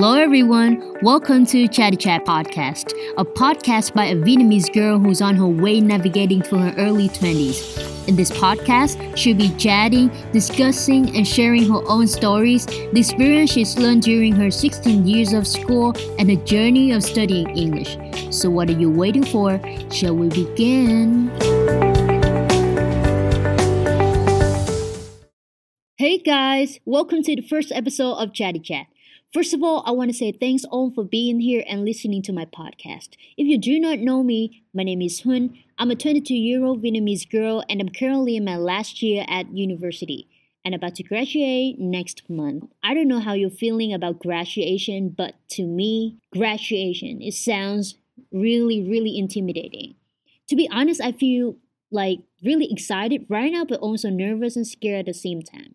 Hello, everyone. Welcome to Chatty Chat Podcast, a podcast by a Vietnamese girl who's on her way navigating through her early 20s. In this podcast, she'll be chatting, discussing, and sharing her own stories, the experience she's learned during her 16 years of school, and the journey of studying English. So, what are you waiting for? Shall we begin? Hey guys, welcome to the first episode of Chatty Chat. First of all, I want to say thanks all for being here and listening to my podcast. If you do not know me, my name is Hun. I'm a 22 year old Vietnamese girl and I'm currently in my last year at university and about to graduate next month. I don't know how you're feeling about graduation, but to me, graduation, it sounds really, really intimidating. To be honest, I feel like really excited right now, but also nervous and scared at the same time.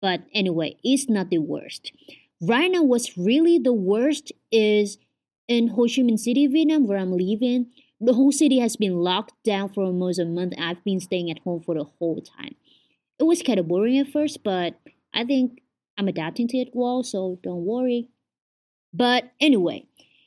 But anyway, it's not the worst. Right now, what's really the worst is in Ho Chi Minh City, Vietnam, where I'm living. The whole city has been locked down for almost a month. I've been staying at home for the whole time. It was kind of boring at first, but I think I'm adapting to it well, so don't worry. But anyway,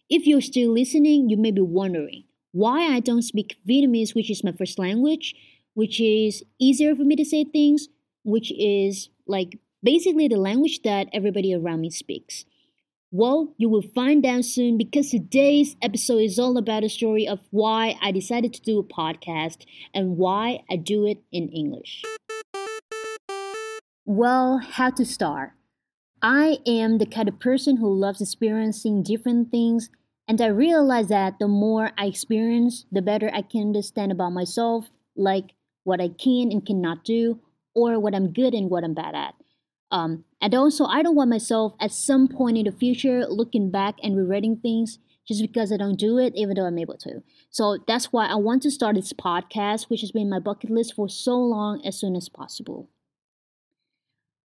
if you're still listening, you may be wondering why I don't speak Vietnamese, which is my first language, which is easier for me to say things, which is like basically the language that everybody around me speaks. Well, you will find out soon because today's episode is all about the story of why I decided to do a podcast and why I do it in English. Well, how to start? I am the kind of person who loves experiencing different things, and I realize that the more I experience, the better I can understand about myself, like what I can and cannot do, or what I'm good and what I'm bad at. Um, and also, I don't want myself at some point in the future looking back and rewriting things just because I don't do it, even though I'm able to. So that's why I want to start this podcast, which has been my bucket list for so long, as soon as possible.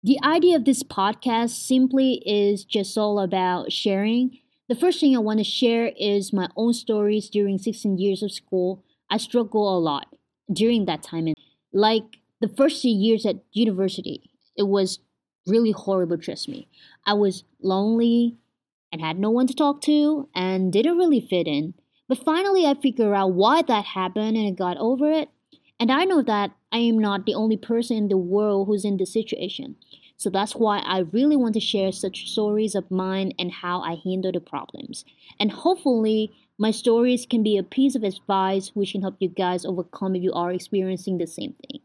The idea of this podcast simply is just all about sharing. The first thing I want to share is my own stories during 16 years of school. I struggle a lot during that time. And like the first few years at university, it was really horrible, trust me. I was lonely and had no one to talk to and didn't really fit in. But finally, I figured out why that happened and I got over it. And I know that I am not the only person in the world who's in this situation. So that's why I really want to share such stories of mine and how I handle the problems. And hopefully, my stories can be a piece of advice which can help you guys overcome if you are experiencing the same thing.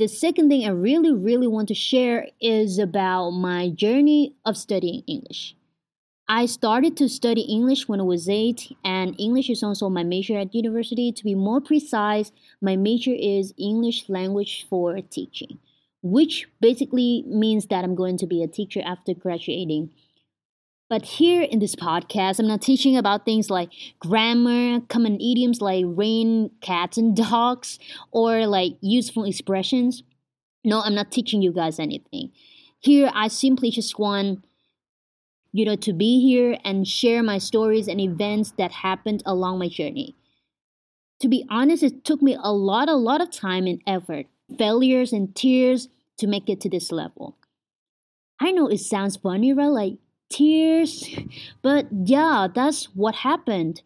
The second thing I really, really want to share is about my journey of studying English. I started to study English when I was eight, and English is also my major at university. To be more precise, my major is English language for teaching, which basically means that I'm going to be a teacher after graduating. But here in this podcast, I'm not teaching about things like grammar, common idioms like rain, cats, and dogs, or like useful expressions. No, I'm not teaching you guys anything. Here, I simply just want you know to be here and share my stories and events that happened along my journey. To be honest, it took me a lot, a lot of time and effort, failures and tears to make it to this level. I know it sounds funny, right? Like tears. But yeah, that's what happened.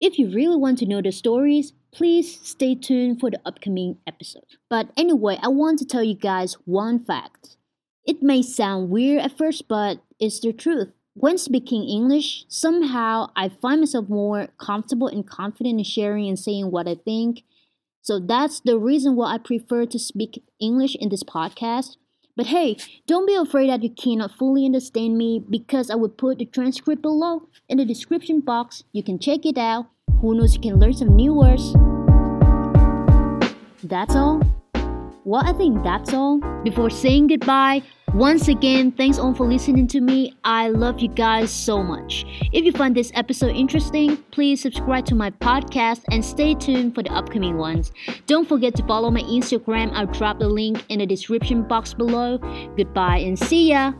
If you really want to know the stories, please stay tuned for the upcoming episode. But anyway, I want to tell you guys one fact. It may sound weird at first, but it's the truth. When speaking English, somehow I find myself more comfortable and confident in sharing and saying what I think. So that's the reason why I prefer to speak English in this podcast but hey, don't be afraid that you cannot fully understand me because I will put the transcript below in the description box. You can check it out. Who knows, you can learn some new words. That's all. Well, I think that's all. Before saying goodbye, once again, thanks all for listening to me. I love you guys so much. If you find this episode interesting, please subscribe to my podcast and stay tuned for the upcoming ones. Don't forget to follow my Instagram. I'll drop the link in the description box below. Goodbye and see ya.